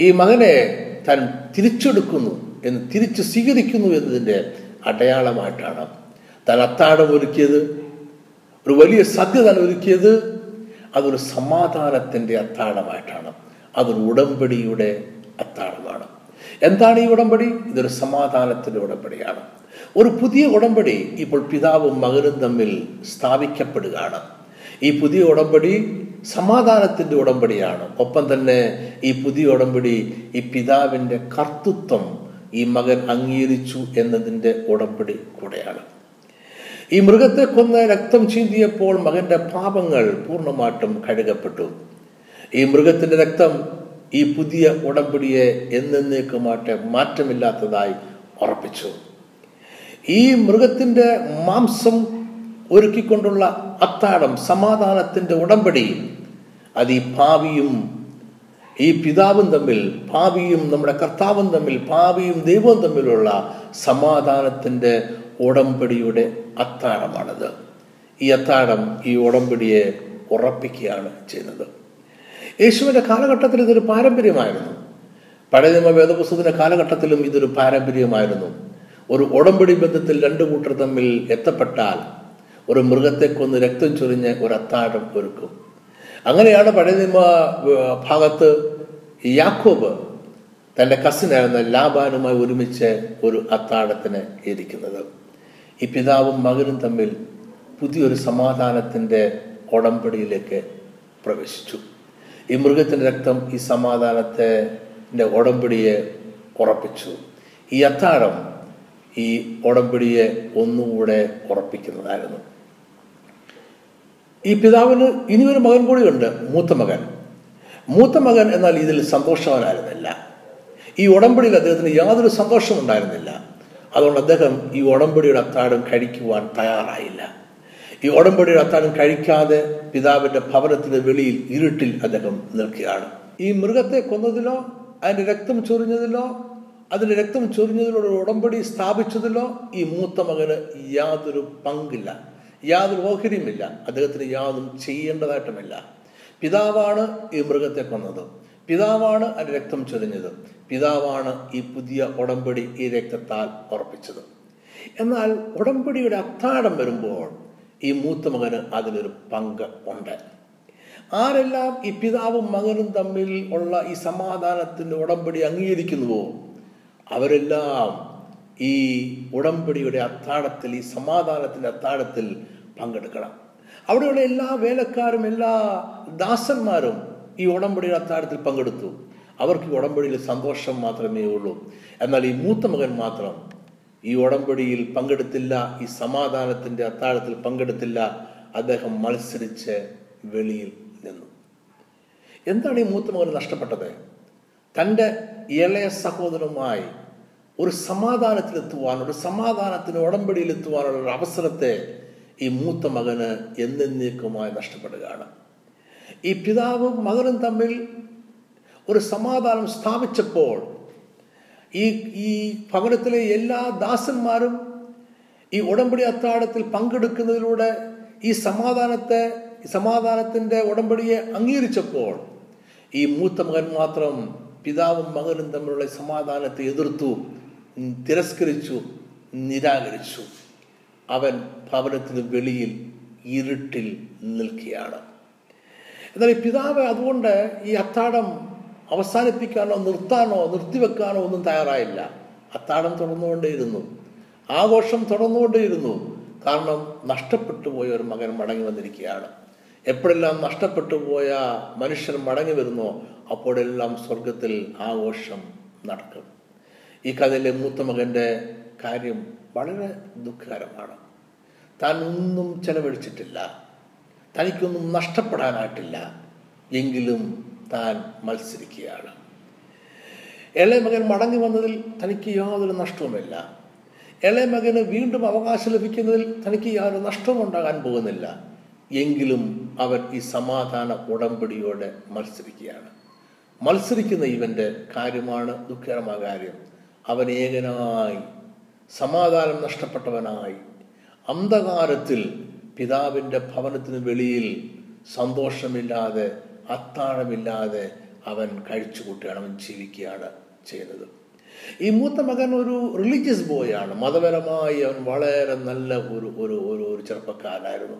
ഈ മകനെ താൻ തിരിച്ചെടുക്കുന്നു. എന്ന് തിരിച്ച് സ്വീകരിക്കുന്നു എന്നതിന്റെ അടയാളമായിട്ടാണ്. താൻ അത്താഴം ഒരുക്കിയത് ഒരു വലിയ സദ്യ താൻ ഒരുക്കിയത് അതൊരു സമാധാനത്തിന്റെ അത്താഴമായിട്ടാണ് അതൊരു ഉടമ്പടിയുടെ അത്താഴമാണ് എന്താണ് ഈ ഉടമ്പടി? ഇതൊരു സമാധാനത്തിന്റെ ഉടമ്പടിയാണ്. ഒരു പുതിയ ഉടമ്പടി ഇപ്പോൾ പിതാവും മകനും തമ്മിൽ സ്ഥാപിക്കപ്പെടുകയാണ്. ഈ പുതിയ ഉടമ്പടി സമാധാനത്തിന്റെ ഉടമ്പടിയാണ്. ഒപ്പം തന്നെ ഈ പുതിയ ഉടമ്പടി ഈ പിതാവിന്റെ കർത്തൃത്വം ഈ മകൻ അംഗീകരിച്ചു എന്നതിന്റെ ഉടമ്പടി കൂടെയാണ്. ഈ മൃഗത്തെ കൊന്ന് രക്തം ചീന്തിയപ്പോൾ മകന്റെ പാപങ്ങൾ പൂർണമായിട്ടും കഴുകപ്പെട്ടു. ഈ മൃഗത്തിന്റെ രക്തം ഈ പുതിയ ഉടമ്പടിയെ എന്നേക്കുമായിട്ട് മാറ്റമില്ലാത്തതായി ഉറപ്പിച്ചു. ഈ മൃഗത്തിന്റെ മാംസം ഒരുക്കിക്കൊണ്ടുള്ള അത്താഴം സമാധാനത്തിന്റെ ഉടമ്പടി അത് ഈ ഭാവിയും ഈ പിതാവും തമ്മിൽ ഭാവിയും നമ്മുടെ കർത്താവും തമ്മിൽ ഭാവിയും ദൈവവും തമ്മിലുള്ള സമാധാനത്തിന്റെ ഉടമ്പടിയുടെ അത്താഴമാണിത്. ഈ അത്താഴം ഈ ഉടമ്പടിയെ ഉറപ്പിക്കുകയാണ് ചെയ്യുന്നത്. യേശുവിന്റെ കാലഘട്ടത്തിൽ ഇതൊരു പാരമ്പര്യമായിരുന്നു. പഴയ നിയമ വേദപുസ്തകത്തിന്റെ കാലഘട്ടത്തിലും ഇതൊരു പാരമ്പര്യമായിരുന്നു. ഒരു ഉടമ്പടി ബന്ധത്തിൽ രണ്ട് കൂട്ടർ തമ്മിൽ എത്തപ്പെട്ടാൽ ഒരു മൃഗത്തെ കൊന്ന് രക്തം ചൊരിഞ്ഞ് ഒരു അത്താഴം ഒരുക്കും. അങ്ങനെയാണ് പഴയ നിയമ ഭാഗത്ത് യാക്കോബ് തന്റെ കസിനായിരുന്ന ലാബാനുമായി ഒരുമിച്ച് ഒരു അത്താഴത്തിന് ഇരിക്കുന്നത്. ഈ പിതാവും മകനും തമ്മിൽ പുതിയൊരു സമാധാനത്തിന്റെ ഉടമ്പടിയിലേക്ക് പ്രവേശിച്ചു. ഈ മൃഗത്തിന്റെ രക്തം ഈ സമാധാനത്തിന്റെ ഉടമ്പടിയെ ഉറപ്പിച്ചു. ഈ അത്താഴം ഈ ഉടമ്പടിയെ ഒന്നുകൂടെ ഉറപ്പിക്കുന്നതായിരുന്നു. ഈ പിതാവിന് ഇനി ഒരു മകൻ കൂടിയുണ്ട് മൂത്ത മകൻ. മൂത്ത മകൻ എന്നാൽ ഇതിൽ സന്തോഷവാനായിരുന്നില്ല. ഈ ഉടമ്പടിയിൽ അദ്ദേഹത്തിന് യാതൊരു സന്തോഷവും ഉണ്ടായിരുന്നില്ല. അതുകൊണ്ട് അദ്ദേഹം ഈ ഉടമ്പടിയുടെ അത്താഴം കഴിക്കുവാൻ തയ്യാറായില്ല. ഈ ഉടമ്പടിയുടെ അത്താഴം കഴിക്കാതെ പിതാവിന്റെ ഭവനത്തിന്റെ വെളിയിൽ ഇരുട്ടിൽ അദ്ദേഹം നിൽക്കുകയാണ്. ഈ മൃഗത്തെ കൊന്നതിലോ അതിന്റെ രക്തം ചൊരിഞ്ഞതിലോ അതിന്റെ രക്തം ചൊറിഞ്ഞതിലോ ഒരു ഉടമ്പടി സ്ഥാപിച്ചതിലോ ഈ മൂത്ത മകന് യാതൊരു പങ്കില്ല. യാതൊരു ഓഹരിയുമില്ല. അദ്ദേഹത്തിന് യാതൊന്നും ചെയ്യേണ്ടതായിട്ടുമില്ല. പിതാവാണ് ഈ മൃഗത്തെ കൊന്നത്. പിതാവാണ് അതിന് രക്തം ചൊരിഞ്ഞത്. പിതാവാണ് ഈ പുതിയ ഉടമ്പടി ഈ രക്തത്താൽ ഉറപ്പിച്ചത്. എന്നാൽ ഉടമ്പടിയുടെ അത്താഴം വരുമ്പോൾ ഈ മൂത്ത മകന് അതിലൊരു പങ്ക് ഉണ്ട്. ആരെല്ലാം ഈ പിതാവും മകനും തമ്മിൽ ഉള്ള ഈ സമാധാനത്തിന്റെ ഉടമ്പടി അംഗീകരിക്കുന്നുവോ? അവരെല്ലാം ഈ ഉടമ്പടിയുടെ അത്താഴത്തിൽ ഈ സമാധാനത്തിന്റെ അത്താഴത്തിൽ പങ്കെടുക്കണം. അവിടെയുള്ള എല്ലാ വേലക്കാരും എല്ലാ ദാസന്മാരും ഈ ഉടമ്പടിയുടെ അത്താഴത്തിൽ പങ്കെടുത്തു. അവർക്ക് ഈ ഉടമ്പടിയിൽ സന്തോഷം മാത്രമേ ഉള്ളൂ. എന്നാൽ ഈ മൂത്ത മകൻ മാത്രം ഈ ഉടമ്പടിയിൽ പങ്കെടുത്തില്ല ഈ സമാധാനത്തിന്റെ അത്താഴത്തിൽ പങ്കെടുത്തില്ല. അദ്ദേഹം മത്സരിച്ച് വെളിയിൽ നിന്നു. എന്താണ് ഈ മൂത്ത മകന് നഷ്ടപ്പെട്ടത്? തന്റെ ഇളയ സഹോദരനുമായി ഒരു സമാധാനത്തിലെത്തുവാൻ ഒരു സമാധാനത്തിന് ഉടമ്പടിയിലെത്തുവാനുള്ള ഒരു അവസരത്തെ ഈ മൂത്ത മകന് എന്നേക്കുമായി നഷ്ടപ്പെടുകയാണ്. ഈ പിതാവും മകനും തമ്മിൽ ഒരു സമാധാനം സ്ഥാപിച്ചപ്പോൾ ഈ ഈ ഭവനത്തിലെ എല്ലാ ദാസന്മാരും ഈ ഉടമ്പടി അത്താഴത്തിൽ പങ്കെടുക്കുന്നതിലൂടെ ഈ സമാധാനത്തെ സമാധാനത്തിന്റെ ഉടമ്പടിയെ അംഗീകരിച്ചപ്പോൾ ഈ മൂത്ത മകൻ മാത്രം പിതാവും മകനും തമ്മിലുള്ള സമാധാനത്തെ എതിർത്തു. തിരസ്കരിച്ചു നിരാകരിച്ചു. അവൻ ഭവനത്തിന് വെളിയിൽ ഇരുട്ടിൽ നിൽക്കുകയാണ്. എന്നാൽ ഈ പിതാവ് അതുകൊണ്ട് ഈ അത്താഴം അവസാനിപ്പിക്കാനോ നിർത്താനോ നിർത്തിവെക്കാനോ ഒന്നും തയ്യാറായില്ല. അത്താഴം തുടർന്നുകൊണ്ടേയിരുന്നു ആഘോഷം തുടർന്നുകൊണ്ടേയിരുന്നു കാരണം നഷ്ടപ്പെട്ടു പോയ ഒരു മകൻ മടങ്ങി വന്നിരിക്കുകയാണ്. എപ്പോഴെല്ലാം നഷ്ടപ്പെട്ടു പോയ മനുഷ്യൻ മടങ്ങി വരുന്നോ അപ്പോഴെല്ലാം സ്വർഗത്തിൽ ആഘോഷം നടക്കും. ഈ കഥയിലെ മൂത്ത മകന്റെ കാര്യം വളരെ ദുഃഖകരമാണ്. താൻ ഒന്നും ചെലവഴിച്ചിട്ടില്ല. തനിക്കൊന്നും നഷ്ടപ്പെടാനായിട്ടില്ല. എങ്കിലും താൻ മത്സരിക്കുകയാണ്. ഇളയ മകൻ മടങ്ങി വന്നതിൽ തനിക്ക് യാതൊരു നഷ്ടവുമില്ല. ഇളയ മകന് വീണ്ടും അവകാശം ലഭിക്കുന്നതിൽ തനിക്ക് യാതൊരു നഷ്ടവും ഉണ്ടാകാൻ പോകുന്നില്ല. എങ്കിലും അവൻ ഈ സമാധാന ഉടമ്പടിയോടെ മത്സരിക്കുകയാണ്. മത്സരിക്കുന്ന ഇവന്റെ കാര്യമാണ് ദുഃഖകരമായ കാര്യം. അവൻ ഏകനായി സമാധാനം നഷ്ടപ്പെട്ടവനായി. അന്ധകാരത്തിൽ പിതാവിന്റെ ഭവനത്തിന് വെളിയിൽ സന്തോഷമില്ലാതെ അത്താഴമില്ലാതെ അവൻ കഴിച്ചു കൂട്ടുകയാണ് അവൻ ജീവിക്കുകയാണ് ചെയ്യുന്നത്. ഈ മൂത്ത മകൻ ഒരു റിലീജിയസ് ബോയാണ് മതപരമായി അവൻ വളരെ നല്ല ഒരു ഒരു ഒരു ഒരു ചെറുപ്പക്കാരനായിരുന്നു.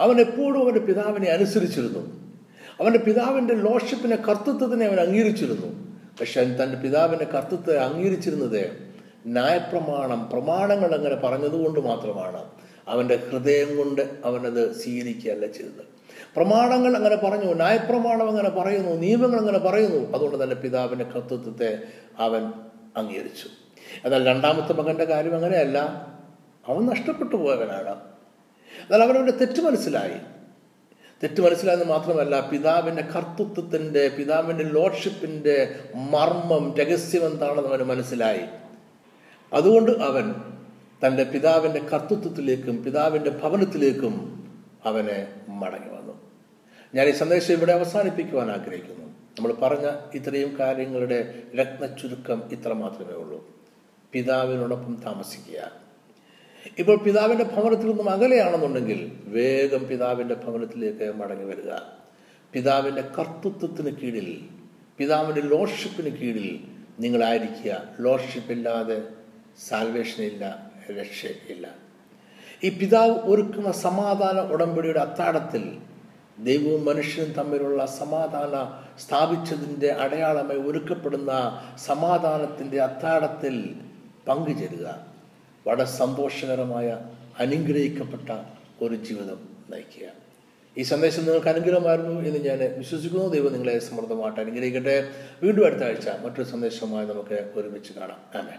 അവൻ എപ്പോഴും അവന്റെ പിതാവിനെ അനുസരിച്ചിരുന്നു. അവന്റെ പിതാവിന്റെ ലോഷിപ്പിനെ കർത്തൃത്വത്തിനെ അവൻ അംഗീകരിച്ചിരുന്നു. പക്ഷെ തന്റെ പിതാവിന്റെ കർത്തൃത്വത്തെ അംഗീകരിച്ചിരുന്നത് ന്യായപ്രമാണം പ്രമാണങ്ങൾ അങ്ങനെ പറഞ്ഞതുകൊണ്ട് മാത്രമാണ് അവന്റെ ഹൃദയം കൊണ്ട് അവനത് സ്വീകരിക്കുകയല്ല ചെയ്തത്. പ്രമാണങ്ങൾ അങ്ങനെ പറഞ്ഞു ന്യായപ്രമാണം അങ്ങനെ പറയുന്നു നിയമങ്ങൾ അങ്ങനെ പറയുന്നു. അതുകൊണ്ട് തന്നെ പിതാവിന്റെ കർത്തൃത്വത്തെ അവൻ അംഗീകരിച്ചു. എന്നാൽ രണ്ടാമത്തെ മകന്റെ കാര്യം അങ്ങനെയല്ല. അവൻ നഷ്ടപ്പെട്ടു പോയവനാണ്. എന്നാൽ അവനവന്റെ തെറ്റ് മനസ്സിലായി. തെറ്റ് മനസ്സിലായെന്ന് മാത്രമല്ല പിതാവിന്റെ കർത്തൃത്വത്തിന്റെ പിതാവിന്റെ ലോഡ്ഷിപ്പിന്റെ മർമ്മം രഹസ്യം എന്താണെന്ന് അവന് മനസ്സിലായി. അതുകൊണ്ട് അവൻ തന്റെ പിതാവിന്റെ കർത്തൃത്വത്തിലേക്കും പിതാവിന്റെ ഭവനത്തിലേക്കും അവനെ മടങ്ങി വന്നു. ഞാൻ ഈ സന്ദേശം ഇവിടെ അവസാനിപ്പിക്കുവാൻ ആഗ്രഹിക്കുന്നു. നമ്മൾ പറഞ്ഞ ഇത്രയും കാര്യങ്ങളുടെ രത്ന ചുരുക്കം ഇത്ര മാത്രമേ ഉള്ളൂ. പിതാവിനോടൊപ്പം താമസിക്കുക. ഇപ്പോൾ പിതാവിന്റെ ഭവനത്തിൽ നിന്നും അകലെയാണെന്നുണ്ടെങ്കിൽ വേഗം പിതാവിന്റെ ഭവനത്തിലേക്ക് മടങ്ങി വരിക. പിതാവിന്റെ കർത്തൃത്വത്തിന് കീഴിൽ പിതാവിന്റെ ലോഷിപ്പിന് കീഴിൽ നിങ്ങളായിരിക്കുക. ലോഷിപ്പില്ലാതെ ഇല്ല രക്ഷയില്ല. ഈ പിതാവ് ഒരുക്കുന്ന സമാധാന ഉടമ്പടിയുടെ അത്താടത്തിൽ ദൈവവും മനുഷ്യനും തമ്മിലുള്ള സമാധാന സ്ഥാപിച്ചതിന്റെ അടയാളമായി ഒരുക്കപ്പെടുന്ന സമാധാനത്തിന്റെ അത്താടത്തിൽ പങ്കുചേരുക. വളരെ സന്തോഷകരമായ അനുഗ്രഹിക്കപ്പെട്ട ഒരു ജീവിതം നയിക്കുക ഈ സന്ദേശം നിങ്ങൾക്ക് അനുഗ്രഹമായിരുന്നു എന്ന് ഞാൻ വിശ്വസിക്കുന്നു. ദൈവം നിങ്ങളെ സമൃദ്ധമായിട്ട് അനുഗ്രഹിക്കട്ടെ. വീണ്ടും അടുത്ത ആഴ്ച മറ്റൊരു സന്ദേശവുമായി നമുക്ക് ഒരുമിച്ച് കാണാം. ആമേ